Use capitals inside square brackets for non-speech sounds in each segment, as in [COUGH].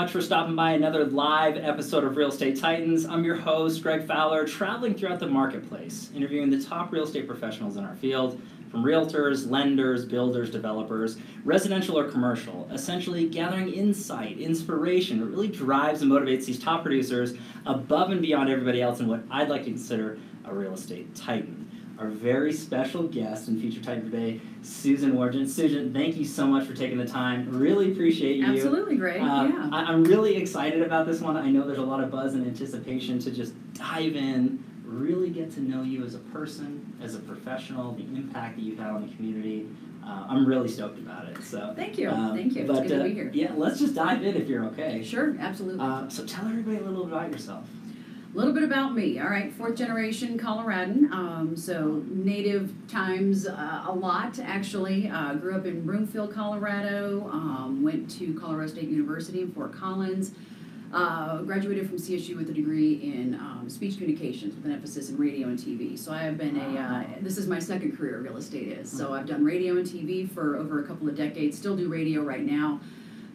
much for stopping by another live episode of Real Estate Titans. I'm your host, Greg Fowler, traveling throughout the marketplace, interviewing the top real estate professionals in our field, from realtors, lenders, builders, developers, residential or commercial, essentially gathering insight, inspiration that really drives and motivates these top producers above and beyond everybody else in what I'd like to consider a real estate titan. Our very special guest and feature titan today, Susan Wargin. Susan, thank you so much for taking the time. Really appreciate you. Absolutely, Greg. Um, yeah. I, I'm really excited about this one. I know there's a lot of buzz and anticipation to just dive in, really get to know you as a person, as a professional, the impact that you've had on the community. Uh, I'm really stoked about it. So Thank you. um, Thank you. It's But, good to uh, be here. Yeah, let's just dive in if you're okay. Sure, absolutely. Uh, so tell everybody a little bit about yourself. A little bit about me. All right, fourth generation Coloradan. Um, so native times uh, a lot actually. Uh, grew up in Broomfield, Colorado. Um, went to Colorado State University in Fort Collins. Uh, graduated from CSU with a degree in um, speech communications with an emphasis in radio and TV. So I have been a, uh, this is my second career, real estate is. So I've done radio and TV for over a couple of decades, still do radio right now.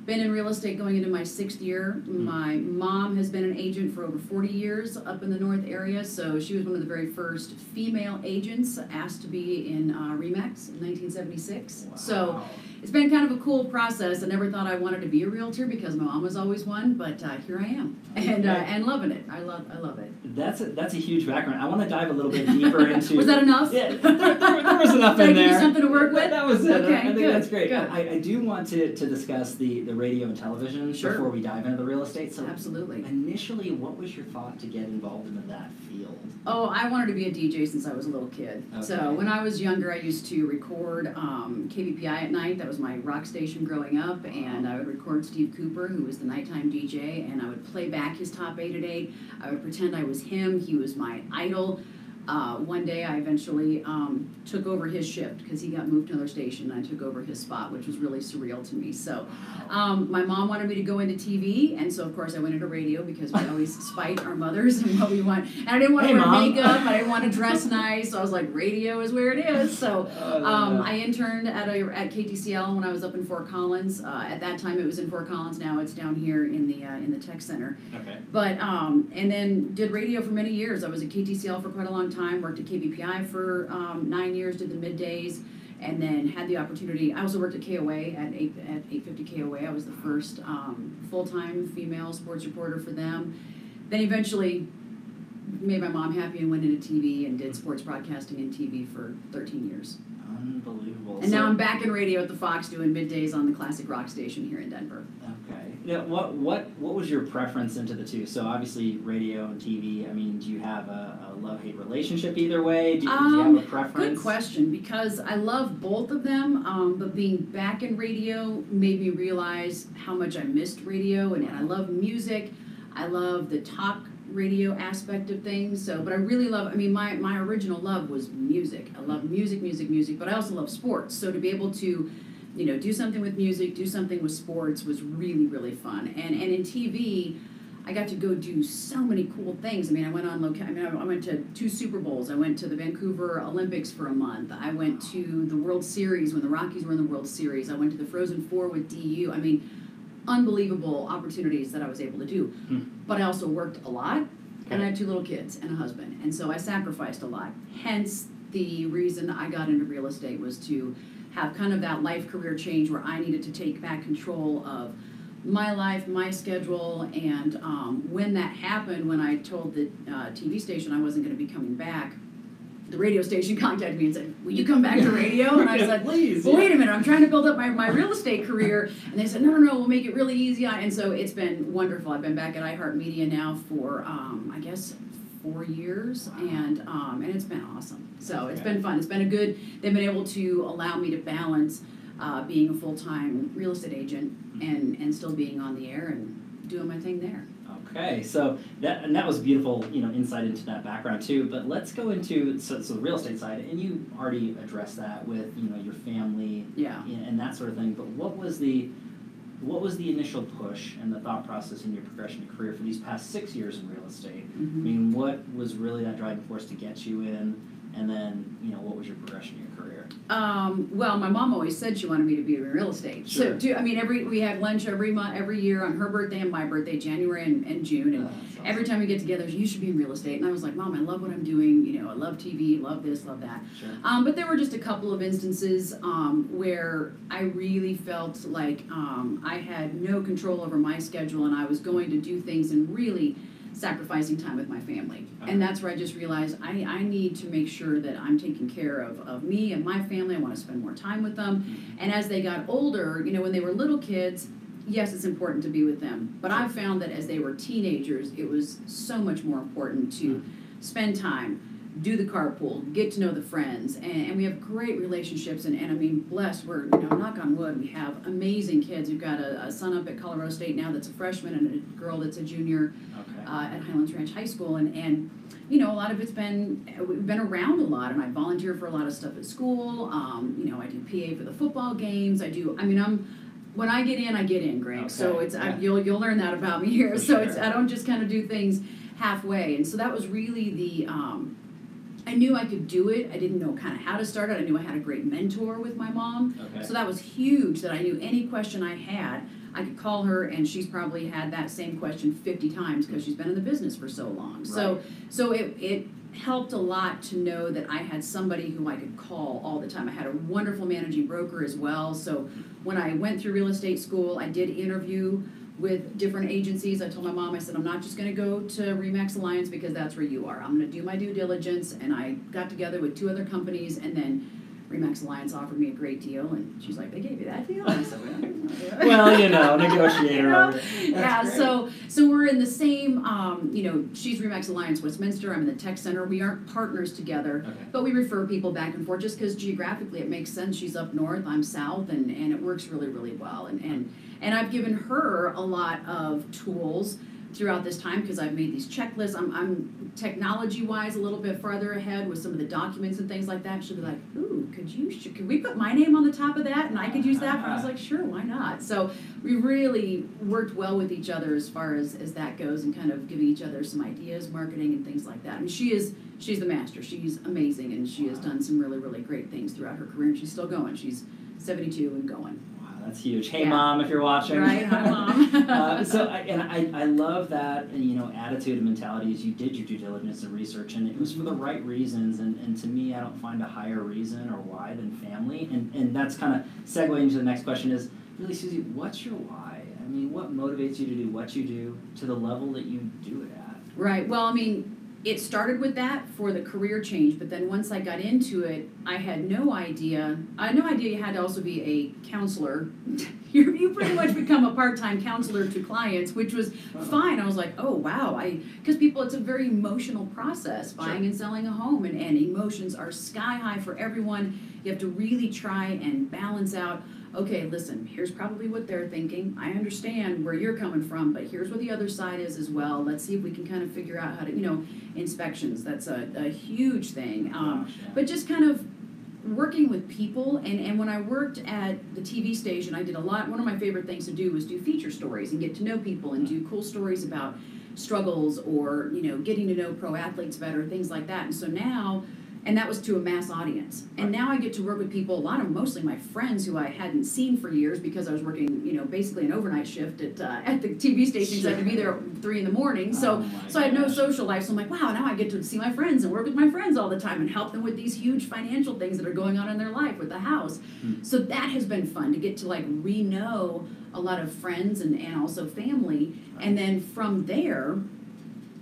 Been in real estate going into my sixth year. My mom has been an agent for over 40 years up in the north area, so she was one of the very first female agents asked to be in uh, REMAX in 1976. So. It's been kind of a cool process. I never thought I wanted to be a realtor because my mom was always one, but uh, here I am, [LAUGHS] and uh, and loving it. I love I love it. That's a, that's a huge background. I want to dive a little bit deeper [LAUGHS] into. Was that enough? Yeah, there, there, there [LAUGHS] was enough in there. something to work with? That, that was it. Okay, I think good, that's great. good. I, I do want to, to discuss the, the radio and television Sure. before we dive into the real estate. So Absolutely. initially, what was your thought to get involved in that field? Oh, I wanted to be a DJ since I was a little kid. Okay. So when I was younger, I used to record um, KBPI at night. That was my rock station growing up, and I would record Steve Cooper, who was the nighttime DJ, and I would play back his top eight at eight. I would pretend I was him. He was my idol. Uh, one day, I eventually um, took over his shift because he got moved to another station, and I took over his spot, which was really surreal to me. So. Um, my mom wanted me to go into TV, and so of course I went into radio because we always [LAUGHS] spite our mothers and what we want. And I didn't want to Hey, wear Mom. makeup, I didn't want to dress nice, so I was like, radio is where it is. So um, I interned at a at KTCL when I was up in Fort Collins. Uh, at that time, it was in Fort Collins. Now it's down here in the uh, in the tech center. okay. But um, and then did radio for many years. I was at KTCL for quite a long time. Worked at KBPI for um, nine years. Did the middays, and then had the opportunity. I also worked at KOA at eight at eight fifty KOA. I was the first um, full time female sports reporter for them. Then eventually made my mom happy and went into TV and did sports broadcasting and TV for thirteen years. Unbelievable. And now I'm back in radio at the Fox doing middays on the classic rock station here in Denver. Now, what what what was your preference into the two? So obviously, radio and TV. I mean, do you have a, a love hate relationship either way? Do, do you Um, have a preference? Good question, because I love both of them, um, but being back in radio made me realize how much I missed radio, and, and I love music. I love the talk radio aspect of things. So, but I really love. I mean, my my original love was music. I love music, music, music. But I also love sports. So to be able to, you know, do something with music, do something with sports was really really fun. And and in TV. I got to go do so many cool things. I mean, I went on loca- I mean, I went to two Super Bowls. I went to the Vancouver Olympics for a month. I went to the World Series when the Rockies were in the World Series. I went to the Frozen Four with DU. I mean, unbelievable opportunities that I was able to do. Hmm. But I also worked a lot, and I had two little kids and a husband, and so I sacrificed a lot. Hence, the reason I got into real estate was to have kind of that life career change where I needed to take back control of my life, my schedule, and um, when that happened, when I told the uh, TV station I wasn't going to be coming back, the radio station [LAUGHS] contacted me and said, "Will you come back to radio?" And I said, please. well, wait a minute, I'm trying to build up my, my real estate career. And they said, no, no, no, we'll make it really easy. And so it's been wonderful. I've been back at iHeartMedia now for, um, I guess, four years. And, um, and it's been awesome. So it's been fun. It's been a good, they've been able to allow me to balance uh, being a full time real estate agent and, and still being on the air and doing my thing there. Okay, so that and that was beautiful, you know, insight into that background too. But let's go into so, so the real estate side, and you already addressed that with you know your family Yeah. and, and that sort of thing. But what was the what was the initial push and the thought process in your progression of career for these past six years in real estate? I Mhm. mean, what was really that driving force to get you in, and then you know what was your progression in your career? Um, well, my mom always said she wanted me to be in real estate. Sure. So, do, I mean, every we had lunch every month, every year on her birthday and my birthday, January and, and June, and Uh, awesome. every time we get together, you should be in real estate. And I was like, Mom, I love what I'm doing. You know, I love TV, love this, love that. Sure. Um, but there were just a couple of instances um, where I really felt like um, I had no control over my schedule and I was going to do things and really sacrificing time with my family. And that's where I just realized I, I need to make sure that I'm taking care of, of me and my family. I want to spend more time with them. Mm-hmm. And as they got older, you know, when they were little kids, yes, it's important to be with them. But I found that as they were teenagers, it was so much more important to spend time, do the carpool, get to know the friends, and, and we have great relationships. And, and I mean, blessed, we're, you know, knock on wood, we have amazing kids. We've got a, a son up at Colorado State now that's a freshman and a girl that's a junior Okay. uh, at Highlands Ranch High School, and, and you know, a lot of it's been we've been around a lot, and I volunteer for a lot of stuff at school. Um, you know, I do PA for the football games. I do. I mean, I'm when I get in, I get in, Greg. So Okay, it's I, you'll, you'll learn that about me here. For so it's. I don't just kind of do things halfway, and so that was really the. Um, I knew I could do it. I didn't know kind of how to start it. I knew I had a great mentor with my mom. Okay. So that was huge that I knew any question I had, I could call her and she's probably had that same question 50 times because she's been in the business for so long. So so it it helped a lot to know that I had somebody who I could call all the time. I had a wonderful managing broker as well. So when I went through real estate school, I did interview with different agencies. I told my mom, I said, I'm not just gonna go to Remax Alliance because that's where you are. I'm gonna do my due diligence. And I got together with two other companies and then Remax Alliance offered me a great deal and she's like, they gave you that deal? I said, well, [LAUGHS] well, you know, negotiator. [LAUGHS] You know? over there. yeah, That's great. so so we're in the same, um, you know, she's Remax Alliance Westminster. I'm in the tech center. We aren't partners together, Okay. but we refer people back and forth just because geographically it makes sense. She's up north, I'm south, and and it works really really well. And and and I've given her a lot of tools throughout this time because I've made these checklists. I'm I'm technology wise a little bit farther ahead with some of the documents and things like that. She'll be like, "Ooh, could you should, could we put my name on the top of that and I could use that?" And I was like, "Sure, why not?" So we really worked well with each other as far as, as that goes and kind of giving each other some ideas, marketing and things like that. And she is she's the master. She's amazing and she has done some really, really great things throughout her career and she's still going. She's seventy two and going. That's huge. Hey, Yeah. mom, if you're watching. Right, hi, Mom. [LAUGHS] [LAUGHS] uh, so, I, and I, I love that, you know, attitude and mentality as you did your due diligence and research, and it was for the right reasons. And, and to me, I don't find a higher reason or why than family. And, and that's kind of segueing into the next question is really, Susie, what's your why? I mean, what motivates you to do what you do to the level that you do it at? Right. Well, I mean, it started with that for the career change, but then once I got into it, I had no idea. I had no idea you had to also be a counselor. [LAUGHS] you you pretty much become a part-time counselor to clients, which was uh-huh. fine. I was like, oh wow, I because people, it's a very emotional process buying and selling a home, and, and emotions are sky high for everyone. You have to really try and balance out. Okay, listen, here's probably what they're thinking. I understand where you're coming from, but here's where the other side is as well. Let's see if we can kind of figure out how to, you know, inspections. That's a, a huge thing. Um, but just kind of working with people and, and when I worked at the TV station I did a lot one of my favorite things to do was do feature stories and get to know people and do cool stories about struggles or you know getting to know pro athletes better things like that and so now and that was to a mass audience and now I get to work with people a lot of mostly my friends who I hadn't seen for years because I was working you know basically an overnight shift at uh, [LAUGHS] at the TV station so I had to be there at three in the morning so Oh so I had no social life. So I'm like, wow, now I get to see my friends and work with my friends all the time and help them with these huge financial things that are going on in their life with the house. Hmm. So that has been fun to get to like re-know a lot of friends and, and also family. And then from there,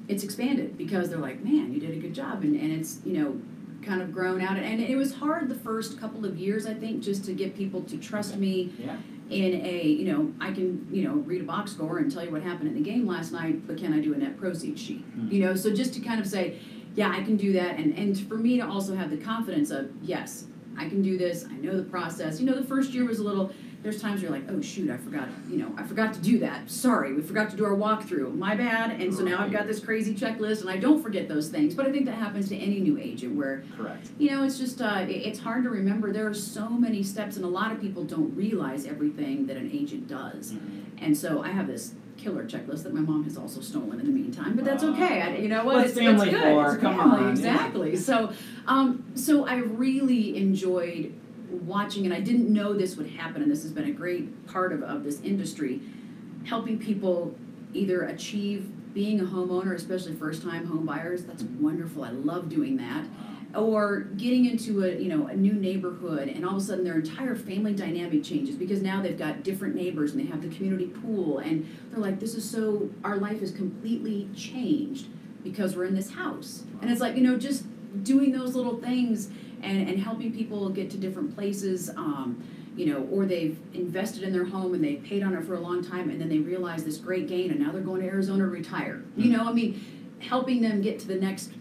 it's expanded because they're like, man, you did a good job. And, and it's, you know, kind of grown out. And it was hard the first couple of years, I think, just to get people to trust me Yeah. in a, you know, I can, you know, read a box score and tell you what happened in the game last night, but can I do a net proceeds sheet? Hmm. You know, so just to kind of say, yeah, I can do that, and and for me to also have the confidence of, yes, I can do this. I know the process. You know, the first year was a little. There's times you're like, oh shoot, I forgot. You know, I forgot to do that. Sorry, we forgot to do our walkthrough. My bad. And so now I've got this crazy checklist, and I don't forget those things. But I think that happens to any new agent where Correct. you know, it's just uh, it's hard to remember. There are so many steps, and a lot of people don't realize everything that an agent does. Mhm. And so I have this killer checklist that my mom has also stolen in the meantime, but that's okay. I, you know what? What's it's, family it's good. for? It's Come family, on, yeah. exactly. So, um, so I really enjoyed watching, and I didn't know this would happen, and this has been a great part of, of this industry, helping people either achieve being a homeowner, especially first-time home buyers. That's wonderful. I love doing that or getting into a you know a new neighborhood and all of a sudden their entire family dynamic changes because now they've got different neighbors and they have the community pool and they're like this is so our life is completely changed because we're in this house and it's like you know just doing those little things and and helping people get to different places um, you know, or they've invested in their home and they've paid on it for a long time and then they realize this great gain and now they're going to Arizona to retire. You know, I mean, helping them get to the next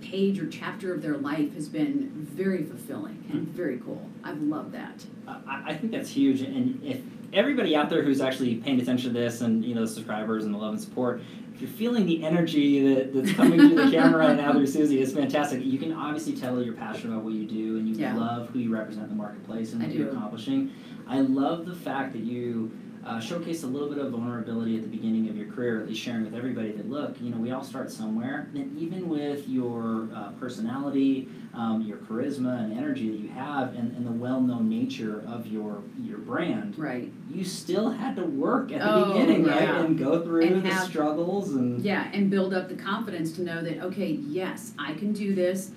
page or chapter of their life has been very fulfilling and hmm. very cool. I've loved that. I, I think that's huge, and if everybody out there who's actually paying attention to this, and you know, the subscribers and the love and support, if you're feeling the energy that, that's coming through the [LAUGHS] camera right now through Susie, it's fantastic. You can obviously tell you're passionate about what you do, and you Yeah. love who you represent in the marketplace and what you're accomplishing. I love the fact that you. Uh, showcased a little bit of vulnerability at the beginning of your career, at least sharing with everybody that look, you know, we all start somewhere, and even with your uh, personality, um, your charisma and energy that you have, and, and the well-known nature of your your brand, Right. you still had to work at the Oh, beginning, right? And go through And the have- struggles and Yeah, and build up the confidence to know that okay, yes, I can do this.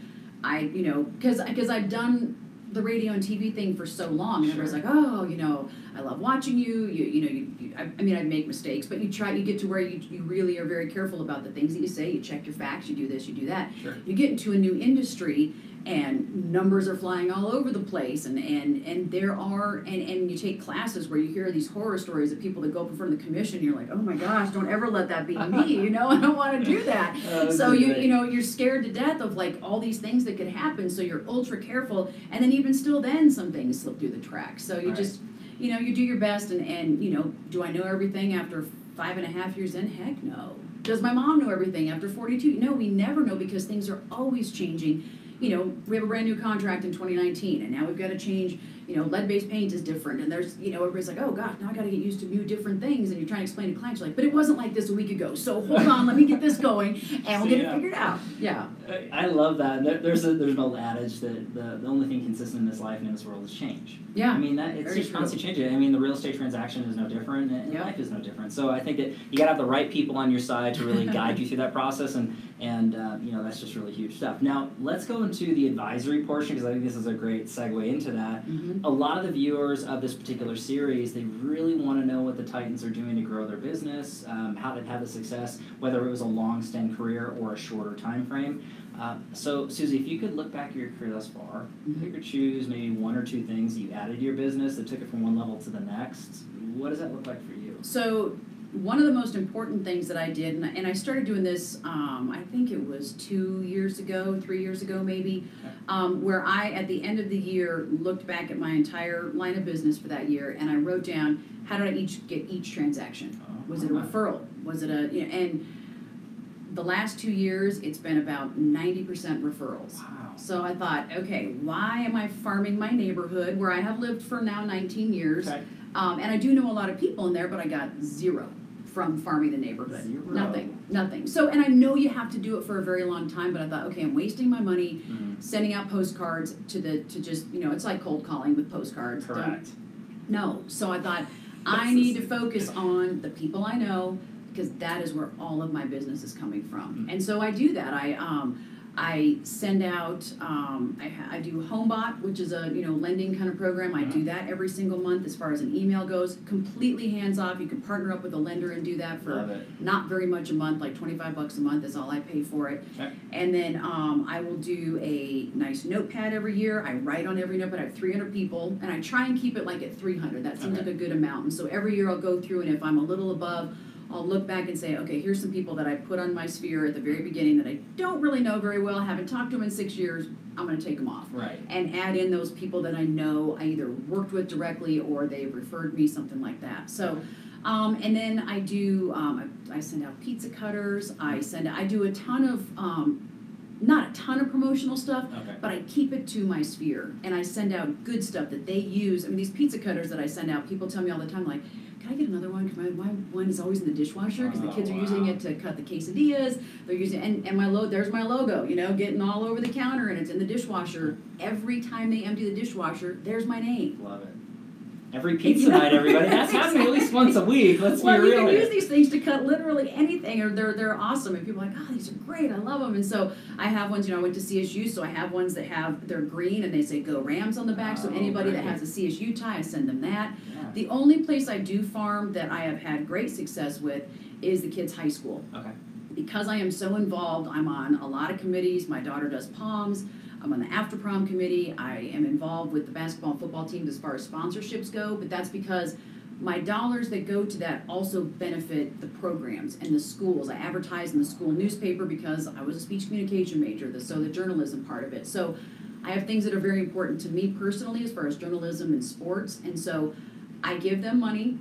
I, you know, because because I've done the radio and TV thing for so long, and everybody's like, oh, you know, I love watching you. You, you know, you, you I, I mean, I make mistakes, but you try. You get to where you, you really are very careful about the things that you say. You check your facts. You do this. You do that. Sure. You get into a new industry, and numbers are flying all over the place, and and and there are and and you take classes where you hear these horror stories of people that go up in front of the commission. You're like, oh my gosh, don't ever let that be me. You know, [LAUGHS] I don't want to do that. [LAUGHS] Oh, this So you you know you're scared to death of like all these things that could happen. So you're ultra careful, and then even still, then some things slip through the cracks. So you Right. just you know you do your best, and and you know, do I know everything after five and a half years in? Heck no. Does my mom know everything after 42? No, we never know because things are always changing. You know, we have a brand new contract in 2019, and now we've got to change. You know, lead-based paint is different, and there's, you know, everybody's like, oh gosh, now I got to get used to new different things, and you're trying to explain to clients, like, but it wasn't like this a week ago. So hold on, let me get this going, and we'll get it [LAUGHS] figured out. Yeah. I- love that. There, there's a there's an old adage that the, the only thing consistent in this life and in this world is change. Yeah. I mean that it's Very just true. constantly changing. I mean the real estate transaction is no different, and Yeah. life is no different. So I think that you gotta have the right people on your side to really guide you through that process, and and uh, you know that's just really huge stuff. Now let's go into the advisory portion because I think this is a great segue into that. Mhm. A lot of the viewers of this particular series, they really want to know what the Titans are doing to grow their business, um, how they've had the success, whether it was a long stint career or a shorter time frame. Uh, so, Susie, if you could look back at your career thus far, Mhm. pick or choose maybe one or two things you added to your business that took it from one level to the next. What does that look like for you? So one of the most important things that I did, and I, and I started doing this, um, I think it was two years ago, three years ago maybe, um, where I, at the end of the year, looked back at my entire line of business for that year, and I wrote down how did I each get each transaction. Oh, Was it a referral? Was it a you know, and the last two years it's been about ninety percent referrals. Wow. So I thought, okay, why am I farming my neighborhood where I have lived for now 19 years? Okay. Um, and I do know a lot of people in there, but I got zero from farming the neighborhood. Zero. Nothing, nothing. So, and I know you have to do it for a very long time, but I thought, okay, I'm wasting my money Mhm. sending out postcards to the to just you know it's like cold calling with postcards. Don't- Correct. no, so I thought I need to focus on the people I know because that is where all of my business is coming from. Mhm. And so I do that. I um, I send out um, I, ha- I do HomeBot, which is a you know lending kind of program. I do that every single month as far as an email goes. Completely hands off. You can partner up with a lender and do that for Love it. not very much a month, like twenty five bucks a month is all I pay for it. Okay. And then um, I will do a nice notepad every year. I write on every notepad. I have 300 people, and I try and keep it like at 300. That seems Okay. like a good amount. And so every year I'll go through, and if I'm a little above, I'll look back and say, okay, here's some people that I put on my sphere at the very beginning that I don't really know very well, haven't talked to them in six years. I'm going to take them off Right. and add in those people that I know I either worked with directly or they referred me, something like that. So, um, and then I do, um, I, I send out pizza cutters. I send, I do a ton of, um, not a ton of promotional stuff, Okay. but I keep it to my sphere and I send out good stuff that they use. I mean, these pizza cutters that I send out, people tell me all the time, like, can I get another one? Cause my, my one is always in the dishwasher, cause the Oh, kids are oh, using it to cut the quesadillas. They're using, and, and my lo, there's my logo, you know, getting all over the counter and it's in the dishwasher. Every time they empty the dishwasher, there's my name. Love it. Every pizza night, everybody. That's happening at least once a week. Let's Well, be you can use these things to cut literally anything, or they're they're awesome, and people are like, oh, these are great, I love them. And so I have ones, you know, I went to CSU, so I have ones that have they're green and they say "Go Rams" on the back. So Oh, anybody that has a CSU tie, I send them that. Yeah. The only place I do farm that I have had great success with is the kids' high school. Okay. Because I am so involved, I'm on a lot of committees. My daughter does POMs. I'm on the after prom committee. I am involved with the basketball and football teams as far as sponsorships go, but that's because my dollars that go to that also benefit the programs and the schools. I advertise in the school newspaper because I was a speech communication major, so the journalism part of it. So I have things that are very important to me personally as far as journalism and sports, and so I give them money.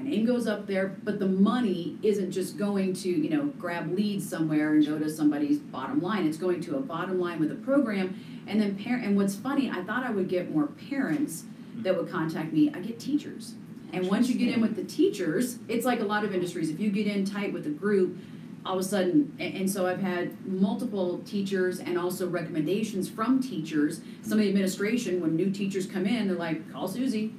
My name goes up there, but the money isn't just going to, you know, grab leads somewhere and go to somebody's bottom line. It's going to a bottom line with a program. And then parent and what's funny, I thought I would get more parents that would contact me. I get teachers. And once you get in with the teachers, it's like a lot of industries. If you get in tight with a group, all of a sudden, and, and so I've had multiple teachers and also recommendations from teachers. Some of the administration, when new teachers come in, they're like, call Susie,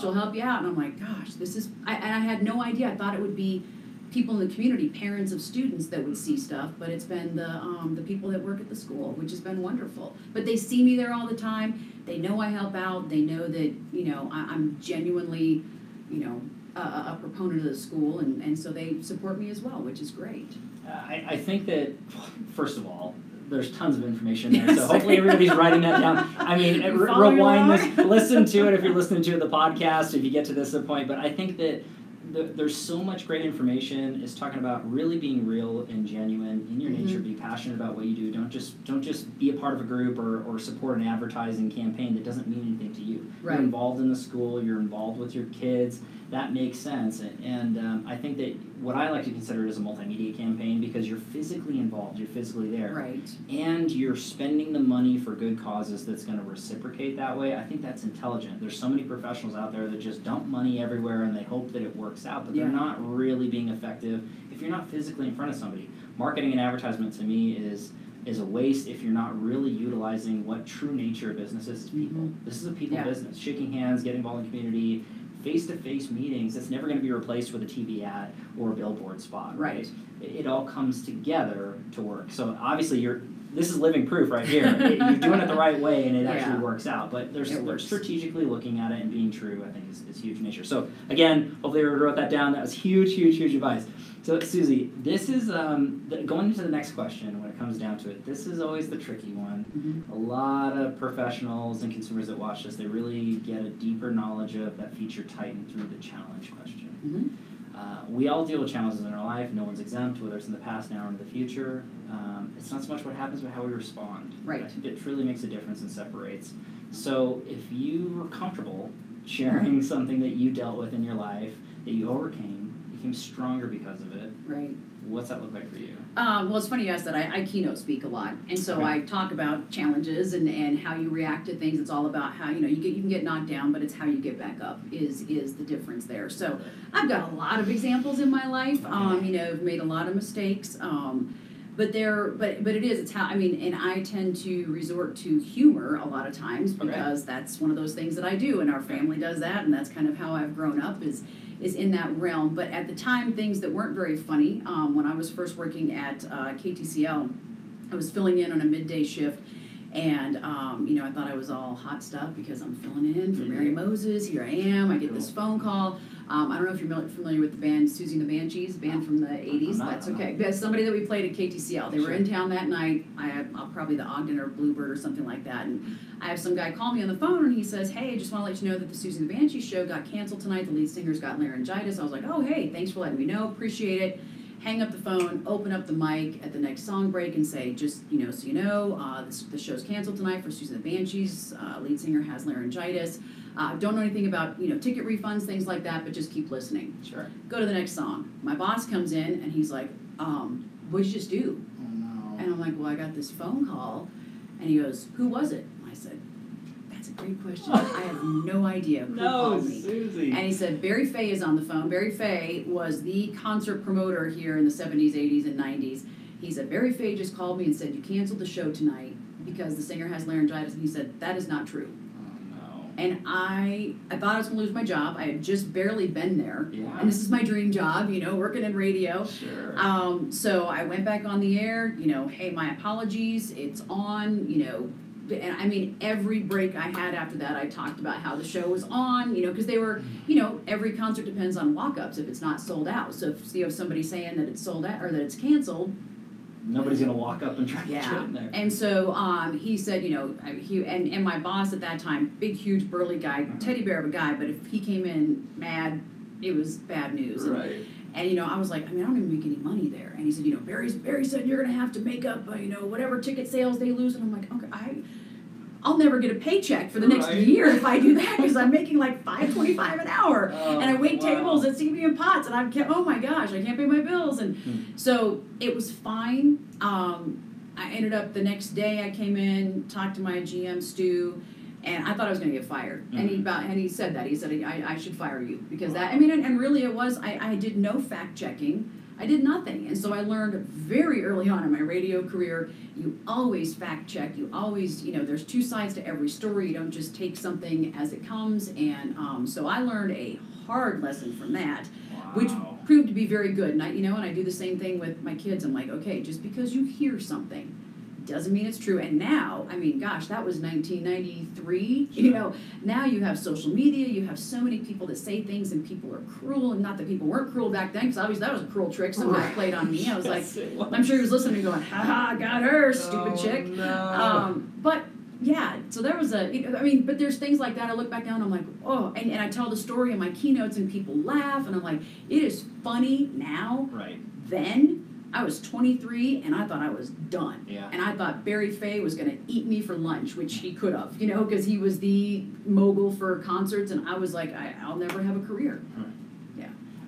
She'll help you out. And I'm like, gosh, this is, I, and I had no idea. I thought it would be people in the community, parents of students that would see stuff, but it's been the, um, the people that work at the school, which has been wonderful. But they see me there all the time. They know I help out. They know that, you know, I, I'm genuinely, you know, a, a a proponent of the school, and, and so they support me as well, which is great. Uh, I, I think that, first of all, there's tons of information there, Yes. so hopefully everybody's writing that down. [LAUGHS] I mean, re- rewind along? this, listen to it if you're [LAUGHS] listening to the podcast, if you get to this point. But I think that the, there's so much great information. It's talking about really being real and genuine in your nature. Mm-hmm. Be passionate about what you do. Don't just don't just be a part of a group or, or support an advertising campaign that doesn't mean anything to you. Right. You're involved in the school. You're involved with your kids. That makes sense. And, and um, I think that what I like to consider is a multimedia campaign because you're physically involved. You're physically there Right. and you're spending the money for good causes that's going to reciprocate that way, I think that's intelligent. There's so many professionals out there that just dump money everywhere and they hope that it works out, but they're not really being effective if you're not physically in front of somebody. Marketing and advertisement to me is is a waste if you're not really utilizing what true nature of business is, people. Mm-hmm. This is a people Yeah. business. Shaking hands, getting involved in community, face to face meetings, that's never going to be replaced with a TV ad or a billboard spot, Right. it, it all comes together to work. So obviously you're this is living proof right here. It- [LAUGHS] you're doing it the right way and it actually Yeah. works out. But there's It there's works. strategically looking at it and being true, I think is, is huge in nature. So again, hopefully everyone wrote that down. That was huge, huge, huge advice. So Susie, this is um, the, going into the next question when it comes down to it. This is always the tricky one. Mhm. A lot of professionals and consumers that watch this, they really get a deeper knowledge of that feature titan through the challenge question. Mhm. Uh, we all deal with challenges in our life. No one's exempt, whether it's in the past, now, or in the future. Um, it's not so much what happens, but how we respond. Right. It truly makes a difference and separates. So, if you were comfortable sharing [LAUGHS] something that you dealt with in your life that you overcame, became stronger because of it, Right. what's that look like for you? Um, well, it's funny you asked that. I, I keynote speak a lot, and so Okay. I talk about challenges and, and how you react to things. It's all about how you know you get you can get knocked down, but it's how you get back up is is the difference there. So I've got a lot of examples in my life. Um, you know, I've made a lot of mistakes. Um, but there, but but it is. It's how I mean, and I tend to resort to humor a lot of times Okay. because that's one of those things that I do, and our family does that, and that's kind of how I've grown up is is in that realm. But at the time, things that weren't very funny. Um, when I was first working at uh, KTCL, I was filling in on a midday shift. And um, you know, I thought I was all hot stuff because I'm filling in for Mary Moses. Here I am. I get this phone call. Um, I don't know if you're familiar with the band Siouxsie and the Banshees, band from the '80s. Not, That's okay. That's somebody that we played at KTCL. They were in town that night. I had uh, probably the Ogden or Bluebird or something like that. And I have some guy call me on the phone and he says, "Hey, just want to let you know that the Siouxsie and the Banshees show got canceled tonight. The lead singer's got laryngitis." I was like, "Oh, hey, thanks for letting me know. Appreciate it." Hang up the phone, open up the mic at the next song break, and say, "Just you know, so you know, uh, this, the show's canceled tonight for Siouxsie and the Banshees. Uh, lead singer has laryngitis. Uh, don't know anything about you know ticket refunds, things like that, but just keep listening." Sure. Go to the next song. My boss comes in and he's like, um, "What'd you just do?" Oh no. And I'm like, well, I got this phone call. And he goes, who was it? I said, that's a great question. [LAUGHS] I have no idea who No, called me. Susie. And he said, Barry Fey is on the phone. Barry Fey was the concert promoter here in the 70s, 80s, and 90s. He said, Barry Fey just called me and said, You canceled the show tonight because the singer has laryngitis. And he said, That is not true. And I, I thought I was going to lose my job. I had just barely been there. Yeah. And this is my dream job, you know, working in radio. Sure. Um, so I went back on the air, you know, hey, my apologies, it's on, you know, and I mean, every break I had after that, I talked about how the show was on, you know, because they were, you know, every concert depends on walk ups if it's not sold out. So if you have somebody saying that it's sold out or that it's canceled, Nobody's gonna walk up and try to get yeah. in there. And so um, he said, you know, I- he and, and my boss at that time, big, huge, burly guy, Mhm. teddy bear of a guy, but if he came in mad, it was bad news. And Right. and you know, I was like, I mean, I don't even make any money there. And he said, you know, Barry's Barry said you're gonna have to make up, uh, you know, whatever ticket sales they lose. And I'm like, okay, I, I'll never get a paycheck for the next Right. year if I do that because I'm making like five twenty five an hour. Oh, and I wait wow. tables at CB and Potts, and I'm ca- oh my gosh, I can't pay my bills. And Hmm. so it was fine. Um, I ended up the next day. I came in, talked to my GM Stu, and I thought I was going to get fired. And he Mhm. about and he said that he said I, I should fire you because that I mean and, and really it was I, I did no fact checking. I did nothing, and so I learned very early on in my radio career. You always fact check. You always, you know, there's two sides to every story. You don't just take something as it comes. And um, so I learned a hard lesson from that which proved to be very good. And I, you know, and I do the same thing with my kids. I'm like, okay, just because you hear something doesn't mean it's true. And now, I mean, gosh, that was 1993. You know, now you have social media. You have so many people that say things, and people are cruel. And not that people weren't cruel back then, because obviously that was a cruel trick someone Right. played on me. I was [LAUGHS] like, Yes, it was. I'm sure he was listening and going, ha ha, got her, stupid Oh, chick. No. Um, but yeah, so there was a, you know, I mean, but there's things like that. I look back down, I'm like, oh, and, and I tell the story in my keynotes, and people laugh, and I'm like, it is funny now. right. Then I was 23, and I thought I was done. Yeah. And I thought Barry Fey was going to eat me for lunch, which he could have, you know, because he was the mogul for concerts, and I was like, I, I'll never have a career. Hmm.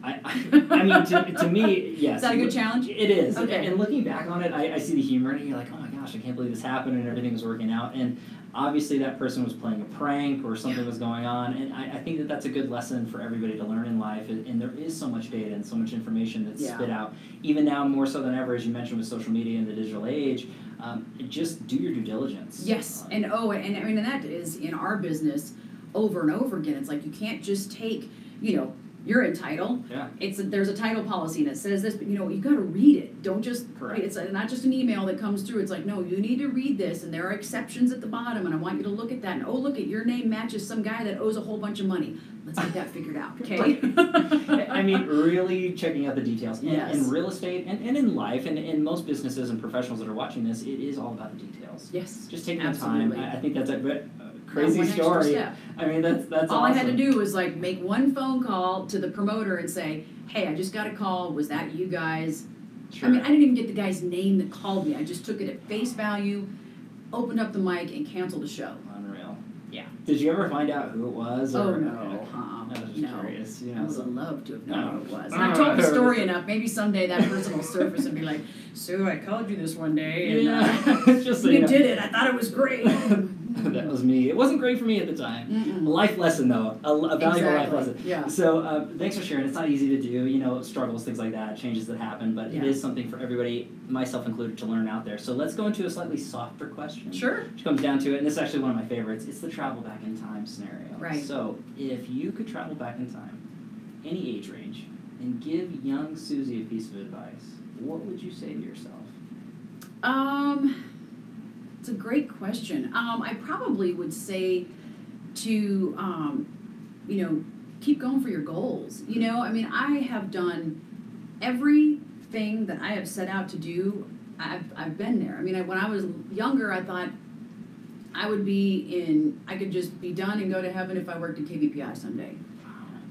I, I, I mean, to, to me, yes. Is that a good challenge? It is. Okay. And looking back on it, I, I see the humor in it. You're like, oh my gosh, I can't believe this happened and everything was working out. And obviously, that person was playing a prank or something was going on. And I, I think that that's a good lesson for everybody to learn in life. And, and there is so much data and so much information that's Yeah. spit out. Even now, more so than ever, as you mentioned with social media and the digital age, um, just do your due diligence. Yes, Uh, and oh, and I mean, and that is in our business over and over again. It's like you can't just take, you know, you're entitled. Yeah. It's a, there's a title policy that says this, but you know, you got to read it. Don't just Correct. It's not just an email that comes through. It's like no, you need to read this, and there are exceptions at the bottom, and I want you to look at that. And oh, look at your name matches some guy that owes a whole bunch of money. Let's get that figured out, okay? [LAUGHS] I mean, really checking out the details. In, Yes. in real estate and, and in life, and in most businesses and professionals that are watching this, it is all about the details. yes, Just taking the time. I, I think that's a but, uh, crazy one extra story. step. I mean, that's that's All. I had to do was like make one phone call to the promoter and say, "Hey, I just got a call. Was that you guys?" Sure. I mean, I didn't even get the guy's name that called me. I just took it at face value, opened up the mic, and canceled the show. Unreal. Yeah. Did you ever find out who it was? Oh or, no, uh-uh, I was just no. curious. You I know, would so- have loved to have known who it was. And Oh. I've told the story [LAUGHS] enough. Maybe someday that person will surface and be like, "Sue, I called you this one day, and uh, yeah. [LAUGHS] just so you you know. did it. I thought it was great." [LAUGHS] [LAUGHS] that was me. It wasn't great for me at the time. A Mm-mm. life lesson, though, a, a valuable life lesson. yeah. So uh, thanks for sharing. It's not easy to do, you know, struggles, things like that, changes that happen, but Yeah. it is something for everybody, myself included, to learn out there. So let's go into a slightly softer question. Sure. Which comes down to it, and this is actually one of my favorites. It's the travel back in time scenario. Right. So if you could travel back in time, any age range, and give young Susie a piece of advice, what would you say to yourself? Um, it's a great question. Um, I probably would say to, um, you know, keep going for your goals. You know, I mean, I have done everything that I have set out to do. I've, I've been there. I mean, I, when I was younger, I thought I would be in, I could just be done and go to heaven if I worked at KBPI someday.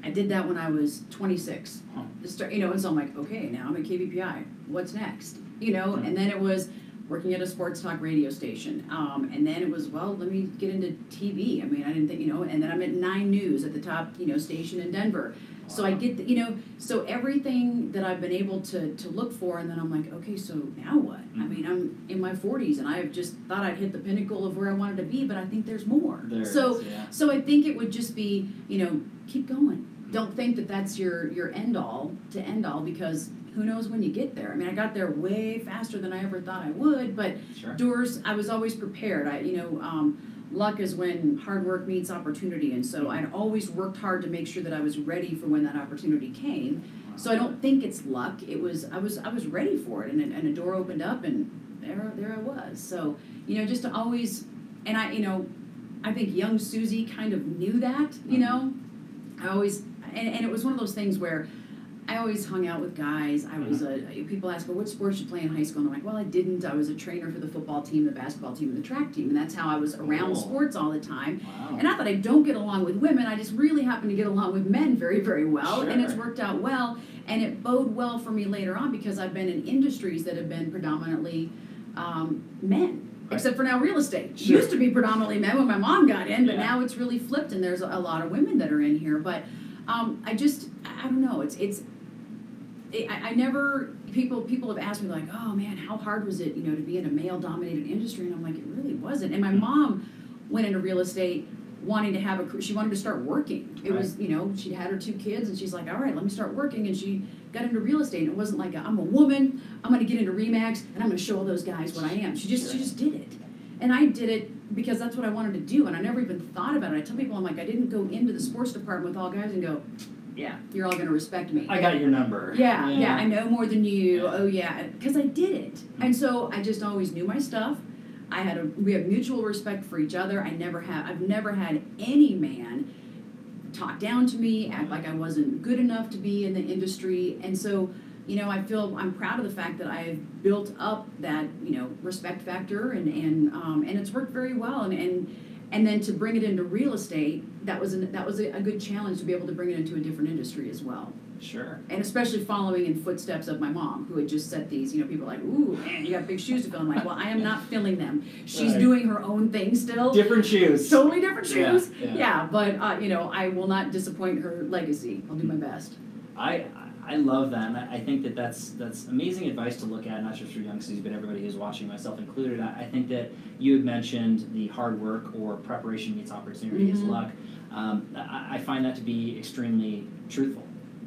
I did that when I was 26. Huh. Start, you know, and so I'm like, okay, now I'm at KBPI. What's next? You know, and then it was working at a sports talk radio station. Um, and then it was, well, let me get into TV. I mean, I didn't think, you know, and then I'm at Nine News at the top, you know, station in Denver. So I get, the, you know, so everything that I've been able to, to look for, and then I'm like, okay, so now what? I Mhm. mean, I'm in my 40s and I've just thought I'd hit the pinnacle of where I wanted to be, but I think there's more. There so, is, yeah. so I think it would just be, you know, keep going. Don't think that that's your your end all to end all because who knows when you get there. I mean, I got there way faster than I ever thought I would, but Sure. doors i was always prepared. I you know um, luck is when hard work meets opportunity and so i'd always worked hard to make sure that i was ready for when that opportunity came. So i don't think it's luck. It was i was i was ready for it and, and a door opened up and there there i was. So you know just to always and i you know i think young susie kind of knew that you know? I always and, and it was one of those things where I always hung out with guys. I was a people ask, "Well, what sports you play in high school?" And I'm like, "Well, I didn't. I was a trainer for the football team, the basketball team, and the track team, and that's how I was around Cool. sports all the time." Wow. And not that I don't get along with women, I just really happen to get along with men very, very well, and it's worked out well. And it bode well for me later on because I've been in industries that have been predominantly um, men. Right. Except for now, real estate. It Sure. Used to be predominantly men when my mom got in, but Yeah. now it's really flipped, and there's a lot of women that are in here. But um, I just, I I don't know. It's it's I, I never people people have asked me like, oh man, how hard was it, you know, to be in a male dominated industry? And I'm like, it really wasn't. And my mm-hmm. mom went into real estate wanting to have a she wanted to start working. It was you know she had her two kids and she's like, all right, let me start working. And she got into real estate. And it wasn't like i I'm a woman, I'm going to get into Remax and I'm going to show all those guys what I am. She just she just did it. And I did it because that's what I wanted to do. And I never even thought about it. I tell people, I'm like, I didn't go into the sports department with all guys and go, yeah, you're all going to respect me. I got your number. Yeah, yeah, I know more than you. Oh yeah, because I did it, and so I just always knew my stuff. I had a we have mutual respect for each other. I never have I've never had any man talk down to me, act like I wasn't good enough to be in the industry, and so you know I feel I'm proud of the fact that I've built up that you know respect factor, and and um, and it's worked very well, and and. And then to bring it into real estate, that was an, that was a, a good challenge to be able to bring it into a different industry as well Sure. and especially following in footsteps of my mom, who had just set these. You know, people are like, "Ooh, man, you got big shoes to fill." I'm like, "Well, I am not filling them. She's Right. doing her own thing still. Different shoes. Totally different Yeah, shoes. yeah. but uh, you know, I will not disappoint her legacy. I'll do my best. I I love that, and I I think that that's that's amazing advice to look at, not just for youngsters, but everybody who's watching, myself included. I, I think that you had mentioned the hard work or preparation meets opportunity is Mhm. luck. Um, I, I find that to be extremely truthful.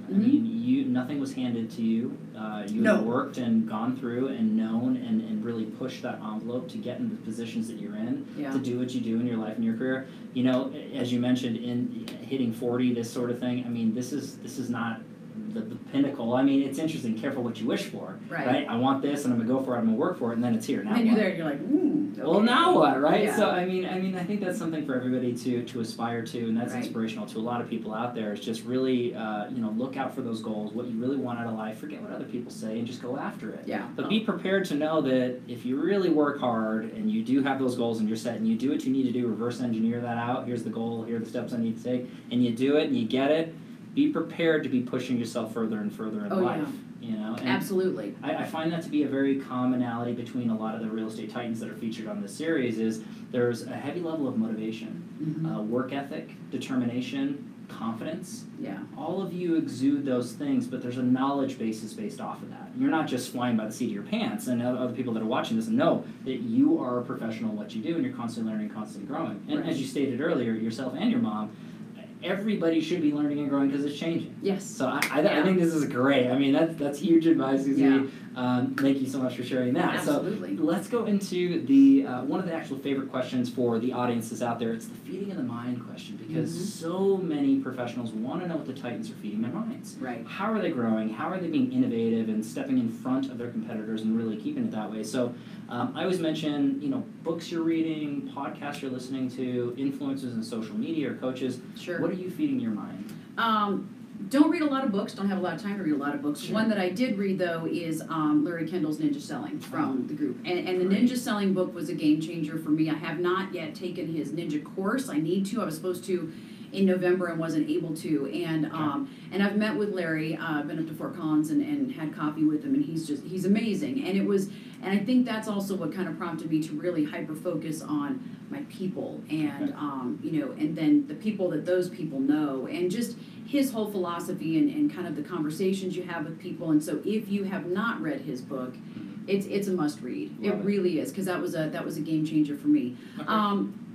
I Mhm. mean, you nothing was handed to you. Uh, you No. have worked and gone through and known and, and really pushed that envelope to get in the positions that you're in Yeah. to do what you do in your life and your career. You know, as you mentioned, in hitting forty, this sort of thing. I mean, this is this is not the, the pinnacle. I mean, it's interesting. Careful what you wish for, Right. I want this, and I'm gonna go for it. I'm gonna work for it, and then it's here. Now and then you're there, and you're like, "Ooh." Well, now what, right? Yeah. So I mean, I mean, I think that's something for everybody to to aspire to, and that's Right. inspirational to a lot of people out there. Is just really, uh, you know, look out for those goals, what you really want out of life. Forget what other people say, and just go after it. Yeah. But be prepared to know that if you really work hard and you do have those goals and you're set and you do what you need to do, reverse engineer that out. Here's the goal. Here are the steps I need to take, and you do it and you get it. Be prepared to be pushing yourself further and further in Oh, yeah. life. You know, and Absolutely. I, I find that to be a very commonality between a lot of the real estate titans that are featured on this series. Is there's a heavy level of motivation, Mhm. uh, work ethic, determination, confidence. Yeah. All of you exude those things, but there's a knowledge basis based off of that. You're not just flying by the seat of your pants, and other other people that are watching this know that you are a professional in what you do, and you're constantly learning, constantly growing. And Right. as you stated earlier, yourself and your mom, everybody should be learning and growing because it's changing. Yes. So I, I, I Yeah. think this is great. I mean, that's that's huge advice, Susie. Yeah. Um, thank you so much for sharing that. Absolutely. So let's go into the uh, one of the actual favorite questions for the audiences out there. It's the feeding of the mind question because Mhm. so many professionals want to know what the Titans are feeding their minds. Right. How are they growing? How are they being innovative and stepping in front of their competitors and really keeping it that way? So um, I always mention, you know, books you're reading, podcasts you're listening to, influencers in social media or coaches. Sure. What are you feeding your mind? Um, don't read a lot of books. Don't have a lot of time to read a lot of books. Sure. One that I did read though is um, Larry Kendall's Ninja Selling from the group, and, and the Great. Ninja Selling book was a game changer for me. I have not yet taken his Ninja course. I need to. I was supposed to in November and wasn't able to. And um, and I've met with Larry. Uh, I've been up to Fort Collins and, and had coffee with him, and he's just he's amazing. And it was, and I think that's also what kind of prompted me to really hyper focus on my people and um, you know, and then the people that those people know, and just his whole philosophy and, and kind of the conversations you have with people. And so, if you have not read his book, it's it's a must read. Love it. really is because that was a that was a game changer for me. Okay. Um,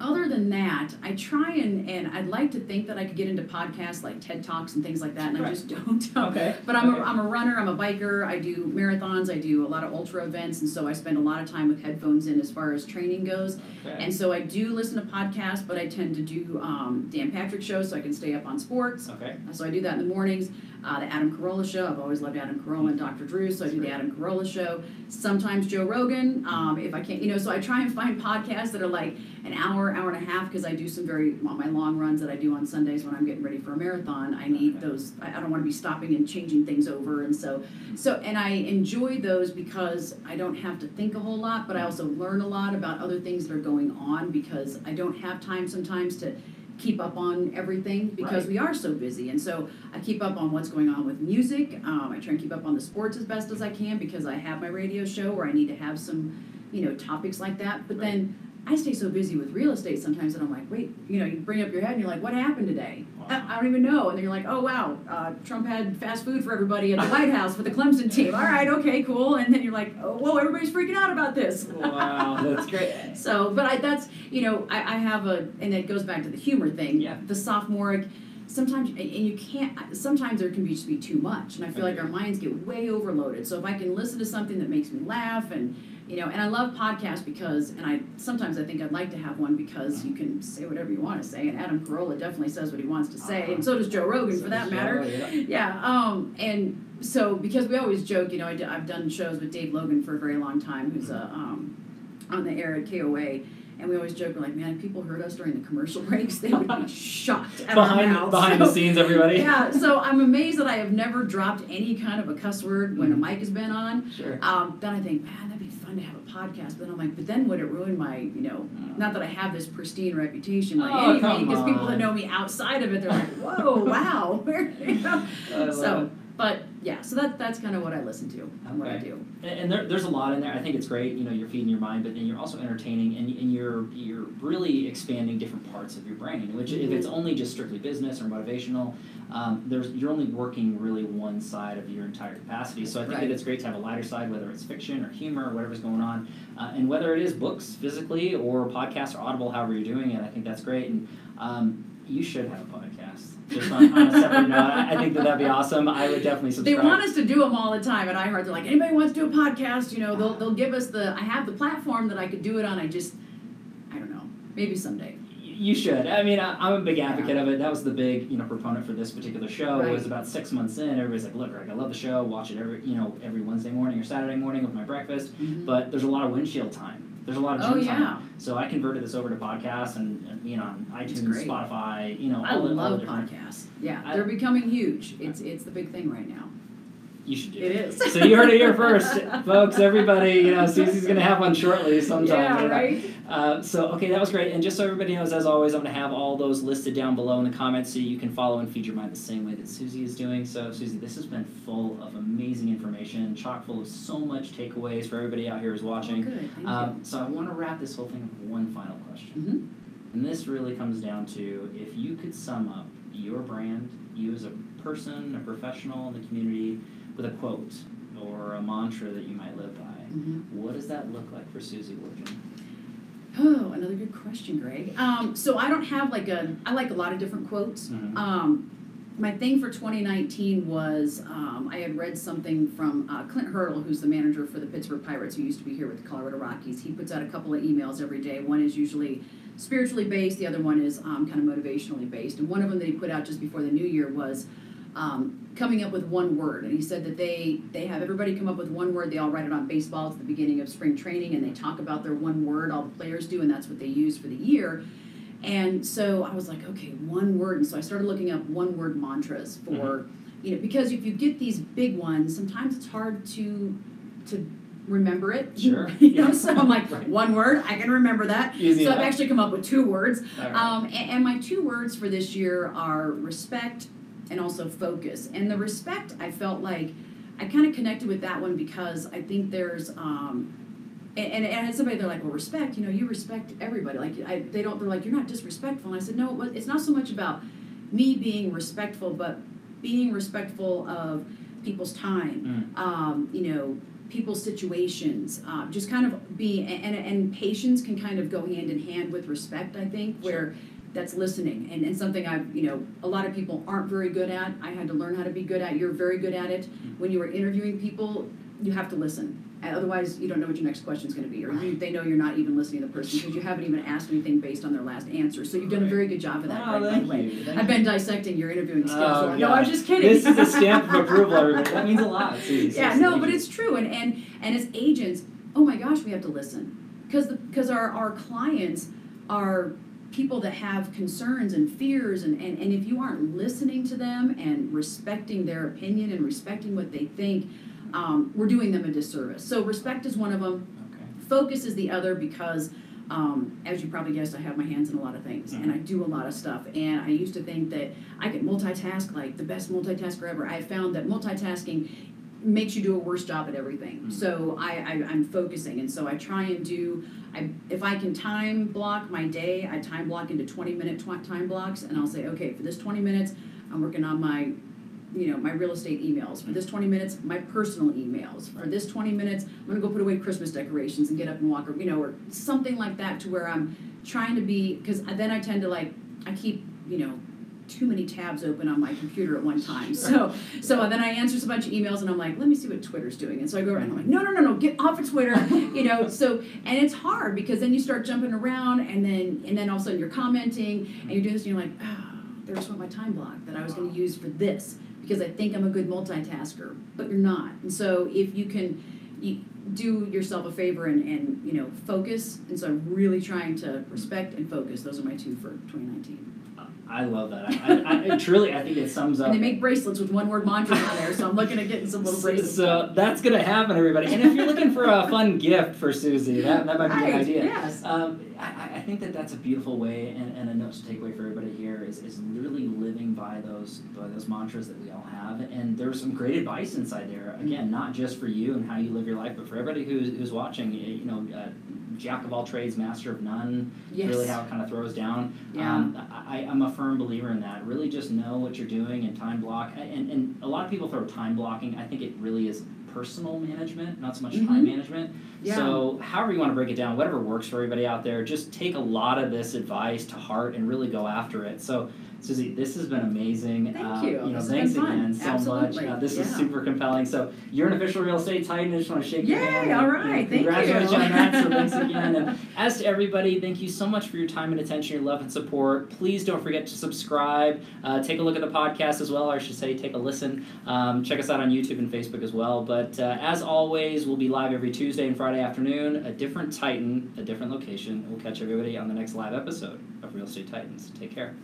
other than that, I try and, and I'd like to think that I could get into podcasts like TED Talks and things like that, and I Right. just [LAUGHS] don't. okay. But I'm okay. a, I'm a runner, I'm a biker, I do marathons, I do a lot of ultra events, and so I spend a lot of time with headphones in as far as training goes. Okay. And so I do listen to podcasts, but I tend to do um, Dan Patrick shows so I can stay up on sports. okay. So I do that in the mornings. Uh, the Adam Carolla show. I've always loved Adam Carolla and Dr. Drew, so I do the Adam Carolla show. Sometimes Joe Rogan, um, if I can't, you know. So I try and find podcasts that are like an hour, hour and a half, because I do some very on my long runs that I do on Sundays when I'm getting ready for a marathon. I need Okay. those. I, I don't want to be stopping and changing things over, and so so and I enjoy those because I don't have to think a whole lot, but I also learn a lot about other things that are going on because I don't have time sometimes to keep up on everything because Right. we are so busy. And so I keep up on what's going on with music. Um, I try and keep up on the sports as best as I can because I have my radio show where I need to have some, you know, topics like that. But then I stay so busy with real estate sometimes that I'm like, wait, you know, you bring up your head and you're like, what happened today? Wow. I, I don't even know. And then you're like, oh wow, uh, Trump had fast food for everybody at the [LAUGHS] White House for the Clemson team. All right, okay, cool. And then you're like, oh, whoa, everybody's freaking out about this. Wow, [LAUGHS] that's great. So, but I, that's, you know, I, I have a, and it goes back to the humor thing. Yeah. The sophomoric, sometimes, and you can't, sometimes there can be just be too much. And I feel like our minds get way overloaded. So if I can listen to something that makes me laugh and, you know, and I love podcasts because, and I, sometimes I think I'd like to have one because you can say whatever you want to say. And Adam Carolla definitely says what he wants to say. And so does Joe Rogan So for that matter. Yeah. Yeah, um, and so because we always joke, you know, I d- I've done shows with Dave Logan for a very long time, who's a um, on the air at KOA, and we always joke, we're like, man, if people heard us during the commercial [LAUGHS] breaks, they would be shocked at our Behind mouths. behind the scenes, everybody. Yeah, so I'm amazed that I have never dropped any kind of a cuss word when a mic has been on. Sure. Um, then I think, man, that'd be fun to have a podcast. But then I'm like, but then would it ruin my, you know, not that I have this pristine reputation by Oh, any means, because people that know me outside of it, they're like, whoa, wow, [LAUGHS] [LAUGHS] you know? So, but yeah, so that that's kind of what I listen to and what I Okay. do. And, and there, there's a lot in there. I think it's great. You know, you're feeding your mind, but then you're also entertaining, and, and you're you're really expanding different parts of your brain. Which, if it's only just strictly business or motivational, um, there's you're only working really one side of your entire capacity. So I think Right. that it's great to have a lighter side, whether it's fiction or humor or whatever's going on, uh, and whether it is books physically or podcasts or Audible, however you're doing it. I think that's great, and um, you should have a podcast. Just on, on a separate note, I think that that'd be awesome. I would definitely subscribe. They want us to do them all the time at iHeart. They're like, anybody wants to do a podcast? You know, they'll they'll give us the. I have the platform that I could do it on. I just, I don't know. Maybe someday. You should. I mean, I, I'm a big advocate of it. That was the big, you know, proponent for this particular show. It was about six months in. Everybody's like, "Look, Greg, I love the show. Watch it every, you know, every Wednesday morning or Saturday morning with my breakfast." Mm-hmm. But there's a lot of windshield time. There's a lot of Oh gym yeah, time. So I converted this over to podcasts and, and you know, on iTunes, great. Spotify, you know, I all the, all the love different. podcasts. Yeah, I- they're becoming huge. It's it's the big thing right now. You should do It is. So you heard it here [LAUGHS] first, folks. Everybody, you know, Susie's gonna have one shortly sometime. Yeah, right. Uh, so okay, that was great. And just so everybody knows, as always, I'm gonna have all those listed down below in the comments so you can follow and feed your mind the same way that Susie is doing. So Susie, this has been full of amazing information, chock full of so much takeaways for everybody out here who's watching. Good. Thank Um, so I want to wrap this whole thing with one final question, you. hmm and this really comes down to if you could sum up your brand, you as a person, a professional in the community, with a quote or a mantra that you might live by. hmm What does that look like for Susie Wargin? Oh, another good question, Greg. Um, so I don't have like a. I like a lot of different quotes. Mhm. Um, my thing for 2019 was um, I had read something from uh, Clint Hurdle, who's the manager for the Pittsburgh Pirates, who used to be here with the Colorado Rockies. He puts out a couple of emails every day. One is usually spiritually based. The other one is um, kind of motivationally based. And one of them that he put out just before the new year was um, coming up with one word. And he said that they they have everybody come up with one word. They all write it on baseballs at the beginning of spring training, and they talk about their one word. All the players do, and that's what they use for the year. And so I was like, okay, one word. And so I started looking up one word mantras for, you know, because if you get these big ones, sometimes it's hard to to remember it. [LAUGHS] Sure. you know, so I'm like, [LAUGHS] Right. one word, I can remember that. Easy so I've actually come up with two words. Right. Um, a- and, my two words for this year are respect and also focus. And the respect, I felt like I kind of connected with that one because I think there's, um, and, and, and I had somebody they're like, well, respect. You know, you respect everybody. Like, I, they don't. They're like, you're not disrespectful. And I said, no, it's not so much about me being respectful, but being respectful of people's time. Um, you know, people's situations. Uh, just kind of be and, and and patience can kind of go hand in hand with respect. I think where that's listening and, and something I've you know a lot of people aren't very good at. I had to learn how to be good at. You're very good at it. Mm-hmm. When you are interviewing people, you have to listen. Otherwise, you don't know what your next question is going to be, or you, they know you're not even listening to the person because you haven't even asked anything based on their last answer. So you've done a very good job of that. Oh, right, thank you. Thank I've been dissecting your interviewing oh, skills. Oh, no, I'm just kidding. This is a [LAUGHS] stamp of approval, everybody. That means a lot. [LAUGHS] Yeah, no, but it's true, and and and as agents, oh my gosh, we have to listen because because our our clients are people that have concerns and fears and, and and if you aren't listening to them and respecting their opinion and respecting what they think um, we're doing them a disservice. So respect is one of them. Okay. focus is the other because um, as you probably guessed i have my hands in a lot of things and i do a lot of stuff. And i used to think that i could multitask like the best multitasker ever. I found that multitasking makes you do a worse job at everything Mhm. so I, I i'm focusing and so i try and do I, if i can time block my day i time block into 20 minute tw- time blocks and i'll say okay for this 20 minutes i'm working on my you know, my real estate emails. For this twenty minutes, my personal emails. For this twenty minutes, I'm gonna go put away Christmas decorations and get up and walk, or, you know, or something like that to where I'm trying to be, because then I tend to like, I keep, you know, too many tabs open on my computer at one [LAUGHS] time. So, so then I answer a bunch of emails and I'm like, let me see what Twitter's doing. And so I go around and I'm like, no, no, no, no, get off of Twitter, [LAUGHS] you know. So, and it's hard because then you start jumping around and then, and then all of a sudden you're commenting and you're doing this and you're like, oh, there's what my time block that I was gonna use for this because I think I'm a good multitasker, but you're not. And so if you can you do yourself a favor and, and you know focus, and so I'm really trying to respect and focus. Those are my two for 2019. I love that. I, I, I truly, I think it sums up. And they make bracelets with one word mantras on there, so I'm looking at getting some little bracelets. so that's gonna happen, everybody. And if you're looking for a fun gift for Susie, that, that might be Right, an idea. Yes. Um, I, I think that that's a beautiful way, and, and a note to take away for everybody here is, is really living by those by those mantras that we all have. And there's some great advice inside there. Again, not just for you and how you live your life, but for everybody who's, who's watching. You know, uh, jack of all trades, master of none. Yes. Really, how it kind of throws down. Yeah. Um, I, I'm a firm believer in that. Really, just know what you're doing and time block. And, and a lot of people throw time blocking. I think it really is personal management, not so much time Mhm. management. Yeah. So, however you want to break it down, whatever works for everybody out there, just take a lot of this advice to heart and really go after it. So, Susie, this has been amazing. Thank Uh, you. You know, This thanks again so Absolutely. much. Uh, this is Yeah. super compelling. So, you're an official real estate titan. I just want to shake your Yay, hand. all and, right, you know, thank you. Congratulations on that. So, thanks [LAUGHS] again. And as to everybody, thank you so much for your time and attention, your love and support. Please don't forget to subscribe. Uh, take a look at the podcast as well, or I should say, take a listen. Um, check us out on YouTube and Facebook as well. But uh, as always, we'll be live every Tuesday and Friday afternoon. A different Titan, a different location. We'll catch everybody on the next live episode of Real Estate Titans. Take care.